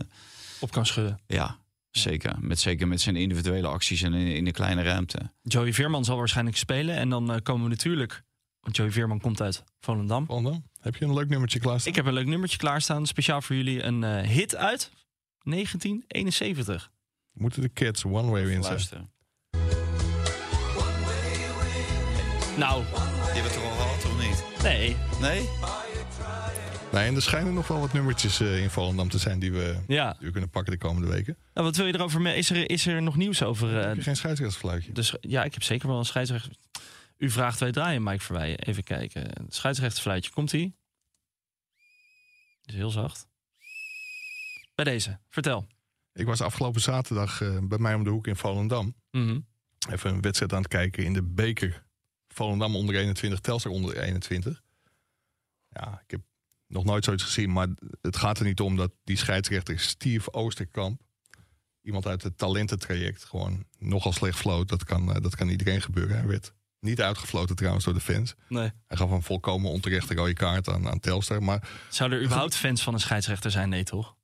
op kan schudden. ja, zeker. Met, zeker met zijn individuele acties en in, in de kleine ruimte. Joey Veerman zal waarschijnlijk spelen. En dan komen we natuurlijk... Want Joey Veerman komt uit Volendam. Volendam, heb je een leuk nummertje klaarstaan? Ik heb een leuk nummertje klaarstaan. Speciaal voor jullie een eh, hit uit 1971. Moeten de Kids One Way Win zijn? Nou, Die hebben we toch al gehad, of niet? nee. Nee? Nee, en er schijnen nog wel wat nummertjes eh, in Volendam te zijn die we, Ja. die we kunnen pakken de komende weken. Nou, wat wil je erover? Is er, is er nog nieuws over? eh, heb je geen scheidsrechtsfluitje? Dus ja, ik heb zeker wel een scheidsrechter. U vraagt wij draaien, Mike Verweijen. Even kijken. Het scheidsrechtersfluitje, komt ie? Is heel zacht. Bij deze, vertel. Ik was afgelopen zaterdag eh, bij mij om de hoek in Volendam. Mhm. Even een wedstrijd aan het kijken in de beker. Volendam onder 21, Telstar onder 21. Ja, ik heb nog nooit zoiets gezien. Maar het gaat er niet om dat die scheidsrechter Steve Oosterkamp... iemand uit het talententraject gewoon nogal slecht floot. Dat kan, eh, dat kan iedereen gebeuren. Hij werd niet uitgefloten trouwens door de fans. Nee. Hij gaf een volkomen onterechte rode kaart aan, aan Telstar. Maar Zou er überhaupt fans van een scheidsrechter zijn? Nee, toch?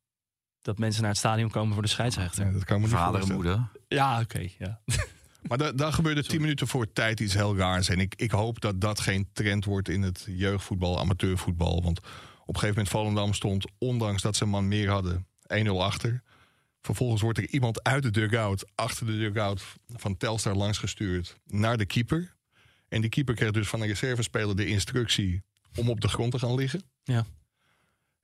Dat mensen naar het stadion komen voor de scheidsrechter. dat kan ik me niet Vader en moeder. Ja, oké. ja. Maar da- daar gebeurde tien minuten voor tijd iets heel raars. En ik, ik hoop dat dat geen trend wordt in het jeugdvoetbal, amateurvoetbal. Want op een gegeven moment Volendam stond, ondanks dat ze een man meer hadden, 1-0 achter. Vervolgens wordt er iemand uit de dugout, achter de dugout van Telstar langs gestuurd naar de keeper. En die keeper kreeg dus van de reservespeler de instructie om op de grond te gaan liggen. Ja.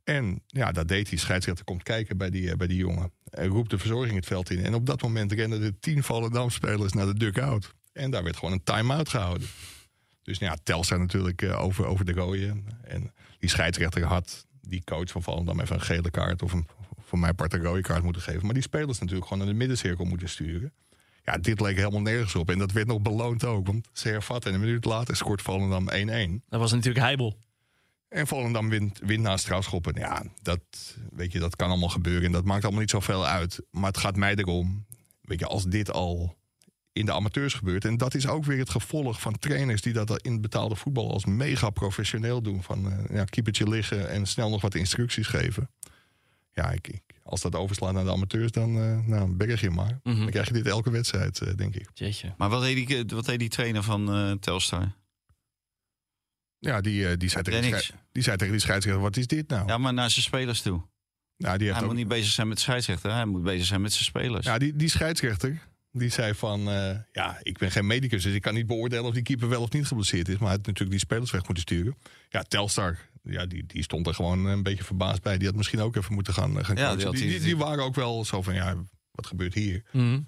En ja, dat deed hij. Scheidsrechter komt kijken bij die, eh, bij die jongen. En roept de verzorging het veld in. En op dat moment renden de tien Volendam-spelers naar de dugout. En daar werd gewoon een time-out gehouden. Dus nou ja, Telstar natuurlijk eh, over, over de rode. En die scheidsrechter had die coach van Volendam even een gele kaart... of een, voor mij part een rode kaart moeten geven. Maar die spelers natuurlijk gewoon naar de middencirkel moeten sturen. Ja, dit leek helemaal nergens op. En dat werd nog beloond ook. Want ze hervatten en een minuut later scoort Volendam 1-1. Dat was natuurlijk Heibel. En Volendam wint, wint na strafschoppen. Ja, dat, weet je, dat kan allemaal gebeuren. En dat maakt allemaal niet zoveel uit. Maar het gaat mij erom. Weet je, als dit al in de amateurs gebeurt. En dat is ook weer het gevolg van trainers die dat in betaalde voetbal als mega professioneel doen. Van eh ja, keepertje liggen en snel nog wat instructies geven. Ja, ik, ik- als dat overslaat naar de amateurs, dan eh nou, berg je maar. Mhm. Dan krijg je dit elke wedstrijd, eh, denk ik. Jeetje. Maar wat deed die, wat deed die trainer van eh, Telstar? Ja, die, eh, die, zei tegen die, zei tegen die scheidsrechter, wat is dit nou? Ja, maar naar zijn spelers toe. Nou, die heeft Hij ook- moet niet bezig zijn met de scheidsrechter. Hij moet bezig zijn met zijn spelers. Ja, die, die scheidsrechter, die zei van... eh, ja, ik ben geen medicus, dus ik kan niet beoordelen... of die keeper wel of niet geblesseerd is. Maar hij had natuurlijk die spelers weg moeten sturen. Ja, Telstar, ja, die, die stond er gewoon een beetje verbaasd bij. Die had misschien ook even moeten gaan, eh, gaan Ja, coachen. die die, waren ook wel zo van, ja, wat gebeurt hier? Mhm.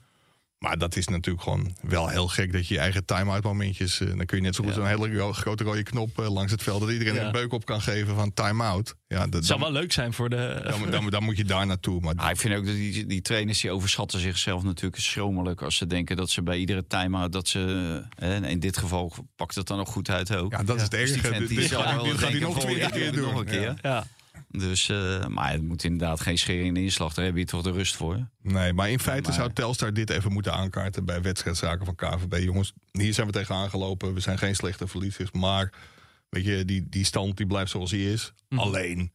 Maar dat is natuurlijk gewoon wel heel gek dat je je eigen time-out momentjes... eh, dan kun je net zo goed Ja. zo'n hele ro- grote rode knop eh, langs het veld... dat iedereen Ja. een beuk op kan geven van time-out. Ja, dat, zou wel leuk zijn voor de... dan, dan, dan moet je daar naartoe. Maar Ah, ik vind ook dat die, die trainers die overschatten zichzelf natuurlijk schromelijk. Als ze denken dat ze bij iedere time-out dat ze. eh, in dit geval pakt het dan nog goed uit ook. ja, dat is het Dus die vent die gaat- hij denken nog twintig ja, keer doen. nog een keer. Ja. Dus, eh, maar het moet inderdaad geen schering in de inslag. Daar heb je toch de rust voor. Nee, maar in feite Maar- zou Telstar dit even moeten aankaarten bij wedstrijdzaken van KVB. Jongens, hier zijn we tegenaan gelopen. We zijn geen slechte verliezers. Maar weet je, die, die stand die blijft zoals die is. Mhm. Alleen.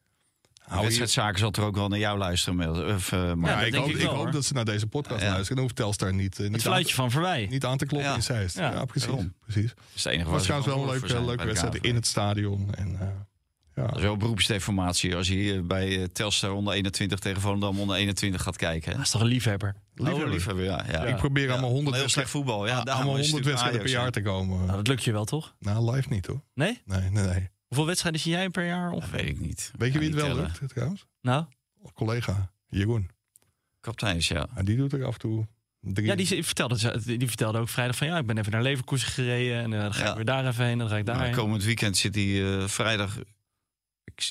Wedstrijdzaken zal toch ook wel naar jou luisteren. Of, eh, maar Ja, ik hoop, ik wel, dat ze naar deze podcast Ja. luisteren. Dan hoeft Telstar niet, eh, Het niet, aan, fluitje te, van Verwij. niet aan te kloppen Ja. in Zeist. Ja, Ja, precies. precies. dat is het enige Het ze trouwens wel een leuke, leuke wedstrijd in het stadion. En, eh, ja. Dat is wel beroepsdeformatie als je hier bij eh, Telstar onder 21 tegen Volendam onder 21 gaat kijken. hè? Dat is toch een liefhebber? Liefhebber. Oh, liefhebber, ja. ja. Ik probeer Ja, allemaal 100 Heel slecht voetbal. Ja, daarom allemaal is het 100 wedstrijden per jaar te komen. Nou, dat lukt je wel, toch? Nou, live niet hoor. Nee? Nee, nee, nee. Hoeveel wedstrijden zie jij per jaar? Of... Dat weet ik niet. Weet je wie het wel tellen. lukt trouwens? Nou? Collega, Jeroen. Kapteins, ja. Ja, die doet er af en toe drie. Ja, die vertelde, die vertelde ook vrijdag van ja, ik ben even naar Leverkusen gereden en eh, dan ga Ja. ik weer daar even heen en dan ga ik Nou, daarheen. komend weekend zit hij eh, vrijdag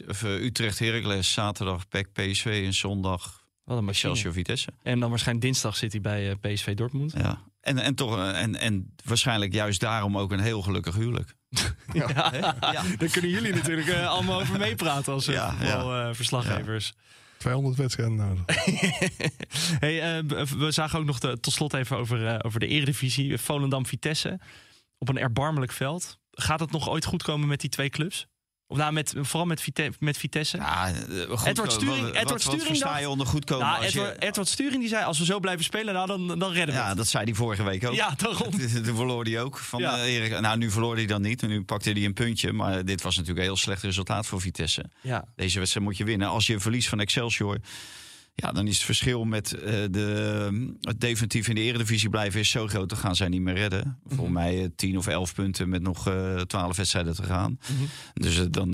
of, Utrecht Heracles, zaterdag PEC PSV en zondag Wat een. Excelsior Vitesse. En dan waarschijnlijk dinsdag zit hij bij eh, PSV Dortmund. Ja. En, en, toch, eh, en, en waarschijnlijk juist daarom ook een heel gelukkig huwelijk. Ja. Ja. Daar kunnen jullie natuurlijk eh, allemaal over meepraten als eh, Ja, voetbalverslaggevers. 200 wedstrijden nodig. hey, we zagen ook nog de, tot slot even over, eh, over de eredivisie. Volendam-Vitesse op een erbarmelijk veld. Gaat het nog ooit goed komen met die twee clubs? Of nou, met, vooral met, Vite- met Vitesse? Ja, eh, goed Edward. Sturing- wat, Edward wat, Sturing wat je onder goed komen? nou, als je- Edward, Edward Sturing die zei, als we zo blijven spelen, nou, dan, dan redden we ja, het. dat zei hij vorige week ook. Ja, daarom. Toen verloor hij ook. Van, Ja. eh, Erik. Nou, nu verloor hij dan niet. Nu pakte hij een puntje. Maar dit was natuurlijk een heel slecht resultaat voor Vitesse. Ja. Deze wedstrijd moet je winnen. Als je verliest van Excelsior... Ja, dan is het verschil met eh, de, het definitief in de eredivisie blijven is zo groot. Dan gaan zij niet meer redden. Volgens mij eh, 10 of 11 punten met nog eh 12 wedstrijden te gaan. Dus eh, dan,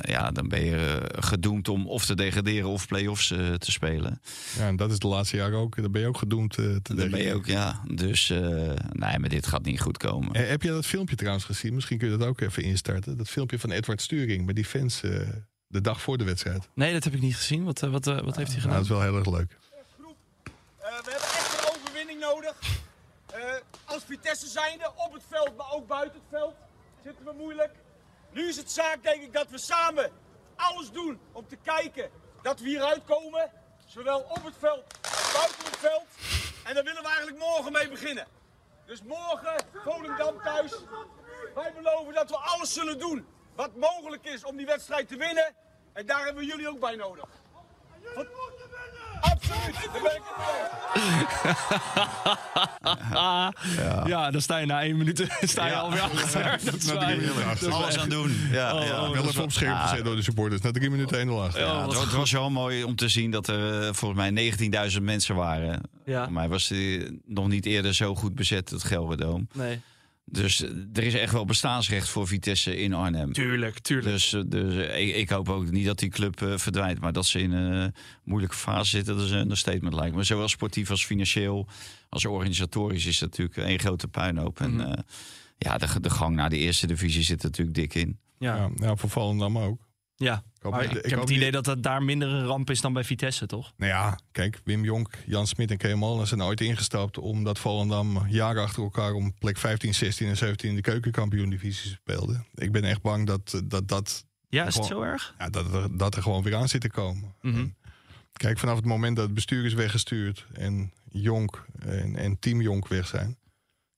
ja, dan ben je gedoemd om of te degraderen of play-offs te spelen. Ja, en dat is de laatste jaren ook. Dan ben je ook gedoemd te Dan ben je degraderen. ook, ja. Dus nee, maar dit gaat niet goed komen. Eh, heb je dat filmpje trouwens gezien? Misschien kun je dat ook even instarten. Dat filmpje van Edward Sturing met die fans de dag voor de wedstrijd. Nee, dat heb ik niet gezien. Wat, eh, wat, eh, wat heeft hij Nou, gedaan? dat is wel heel erg leuk. Eh, we hebben echt een overwinning nodig. Eh, als Vitesse zijnde, op het veld, maar ook buiten het veld, zitten we moeilijk. Nu is het zaak, denk ik, dat we samen alles doen om te kijken dat we hieruit komen. Zowel op het veld als buiten het veld. En daar willen we eigenlijk morgen mee beginnen. Dus morgen, Volendam thuis. Wij beloven dat we alles zullen doen wat mogelijk is om die wedstrijd te winnen. En daar hebben we jullie ook bij nodig. Wat- Absoluut, daar ben ik het mee. Ah, ja. dan sta je na één minuut sta je alweer achter. Dat is waar. Alles aan doen. Ja, Oh, ja. oh, Wel even op scherp gezet door de supporters. Na drie minuten 1 achter. Ja. Ja, het, was, het wel mooi om te zien dat er eh, volgens mij 19.000 mensen waren. Ja. Voor mij was die nog niet eerder zo goed bezet, het Gelredome. Nee, Dus eh, er is echt wel bestaansrecht voor Vitesse in Arnhem. tuurlijk, tuurlijk. Dus, eh, dus eh, ik, ik hoop ook niet dat die club verdwijnt. Maar dat ze in een moeilijke fase zitten, dat is een understatement lijkt me. Zowel sportief als financieel, als organisatorisch is het natuurlijk één grote puinhoop. En Mhm. eh, ja, de, de gang naar de eerste divisie zit er natuurlijk dik in. ja. Ja, ja, voor Volendam ook. Ja. hoop ik, ik heb het idee dat het daar minder een ramp is dan bij Vitesse, toch? Nou ja, kijk, Wim Jonk, Jan Smit en Molenaar zijn ooit ingestapt... omdat Volendam jaren achter elkaar om plek 15, 16 en 17 in de keukenkampioen-divisie speelde. Ik ben echt bang dat dat, dat, Ja, is het zo erg? ja, dat, er, dat er gewoon weer aan zit te komen. Mhm. Kijk, vanaf het moment dat het bestuur is weggestuurd... en Jonk en, en Team Jonk weg zijn...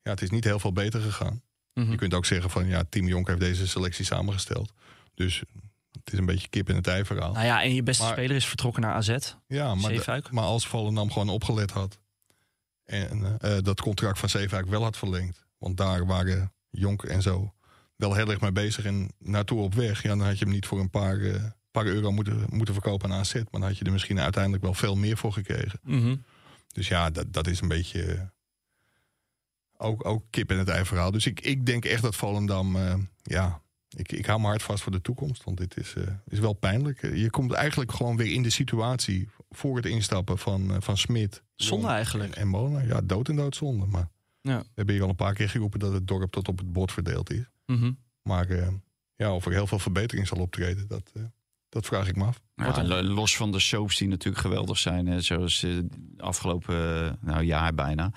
ja, het is niet heel veel beter gegaan. Mhm. Je kunt ook zeggen van, ja, Team Jonk heeft deze selectie samengesteld. Dus het is een beetje kip in het ei verhaal. Nou ja, en je beste Maar- speler is vertrokken naar AZ. Ja, maar, de- maar als Volendam gewoon opgelet had... en eh, dat contract van Zeefuik wel had verlengd... want daar waren Jonk en zo wel heel erg mee bezig en naartoe op weg... ja, dan had je hem niet voor een paar, eh, paar euro moeten, moeten verkopen aan AZ... maar dan had je er misschien uiteindelijk wel veel meer voor gekregen. Mhm. Dus ja, dat, dat is een beetje... eh, ook, ook kip in het ei verhaal. Dus ik, ik denk echt dat Volendam... ja, ik, ik hou mijn hart vast voor de toekomst. Want dit is, eh, is wel pijnlijk. Eh, Je komt eigenlijk gewoon weer in de situatie voor het instappen van, eh, van Smit. Zonde Jong eigenlijk. En, en Molenaar. Ja, dood en dood zonde. Maar Ja. we hebben hier al een paar keer geroepen dat het dorp tot op het bord verdeeld is. Mhm. Maar ja, of er heel veel verbetering zal optreden, dat, dat vraag ik me af. Ja, los van de soaps die natuurlijk geweldig zijn, hè, zoals eh, afgelopen nou, jaar bijna.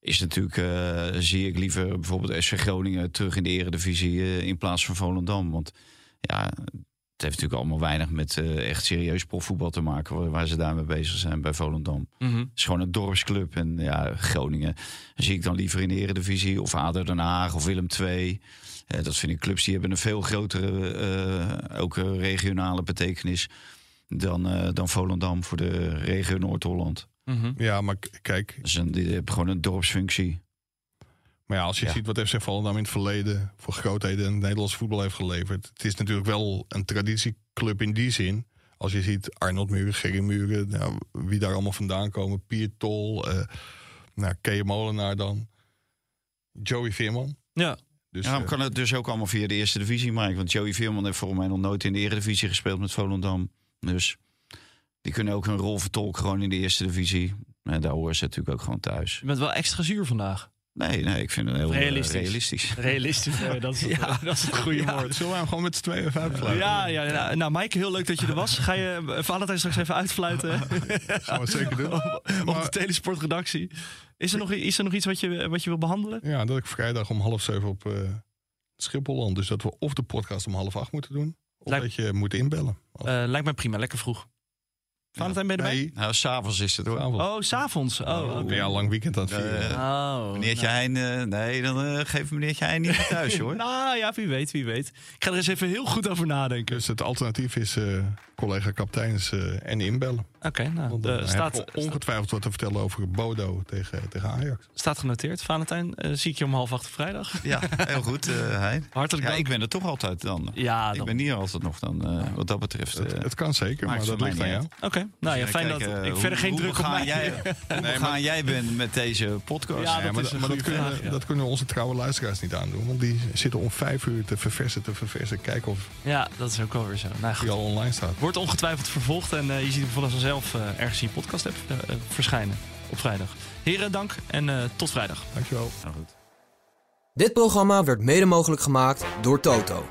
Is natuurlijk, eh, zie ik liever bijvoorbeeld SC Groningen terug in de eredivisie eh, in plaats van Volendam. Want ja, het heeft natuurlijk allemaal weinig met eh, echt serieus profvoetbal te maken waar, waar ze daarmee bezig zijn bij Volendam. Mhm. Het is gewoon een dorpsclub. En ja, Groningen zie ik dan liever in de Eredivisie. Of ADO Den Haag of Willem II. Dat vind ik clubs die hebben een veel grotere ook regionale betekenis dan, dan Volendam voor de regio Noord-Holland. Mhm. Ja, maar k- kijk, Dus een, die hebben gewoon een dorpsfunctie. Maar ja, als je Ja. ziet wat FC Volendam in het verleden voor grootheden in het Nederlands voetbal heeft geleverd. Het is natuurlijk wel een traditieclub in die zin. Als je ziet Arnold Muren, Gerry Muren, nou, wie daar allemaal vandaan komen. Pier Tol, eh nou, Kea Molenaar dan. Joey Veerman. Ja. Dus, Ja, eh, dan kan het dus ook allemaal via de eerste divisie maken. Want Joey Veerman heeft volgens mij nog nooit in de Eredivisie gespeeld met Volendam. Dus die kunnen ook hun rol vertolken gewoon in de eerste divisie. En daar horen ze natuurlijk ook gewoon thuis. Je bent wel extra zuur vandaag. Nee, nee, ik vind het heel eh, Realistisch. realistisch. Realistisch, dat, is het, dat is het goede woord. zullen we hem gewoon met z'n tweeën even uitfluiten? Ja, ja, ja, nou Mike, heel leuk dat je er was. Ga je eh, Valentijn straks even uitfluiten Gaan we zeker doen. op de Maar- telesportredactie. Is er nog, is er nog iets wat je, wat je wil behandelen? Ja, dat ik vrijdag om half zeven op eh Schiphol land. Dus dat we of de podcast om half acht moeten doen. Of Lijkt- dat je moet inbellen. Eh, lijkt mij prima, lekker vroeg. Valentijn, ben je erbij? Nee, Nou, s'avonds is het hoor. avond. Oh, s'avonds. Oh, oké. Ja, lang weekend aan het vieren. Eh, Oh, Meneertje nou. Heijn, eh, nee, dan eh, geeft meneertje Heijn niet meer thuis hoor. Nou ja, wie weet, wie weet. Ik ga er eens even heel goed over nadenken. Dus het alternatief is eh, collega kapiteins eh, en inbellen. Oké, nou, Want eh, staat, heb ik ongetwijfeld wat te vertellen over Bodo tegen, tegen Ajax. staat genoteerd. Valentijn, eh, zie ik je om half acht op vrijdag. Ja, heel goed, eh Heijn. Hartelijk Ja, dank. ik ben er toch altijd dan. Ja, Ik dan. ben hier altijd nog dan, eh, wat dat betreft. Het, het kan zeker, maakt maar dat ligt mij aan niet jou. Oké, nou ja, Dus fijn dat ik hoe- verder geen hoe druk op mij. Jij, hoe jij bent met deze podcast. Ja, Ja, dat maar is een maar dat, kunnen, vraag, ja. dat kunnen onze trouwe luisteraars niet aandoen. Want die zitten om vijf uur te verversen, te verversen. Kijken of Ja, dat is ook wel weer zo. Nou, goed. die al online staat. Wordt ongetwijfeld vervolgd en eh, je ziet hem vanzelf eh, ergens in je podcast app eh, eh, verschijnen op vrijdag. Heren, dank en eh, tot vrijdag. Dankjewel. Nou goed. Dit programma werd mede mogelijk gemaakt door Toto.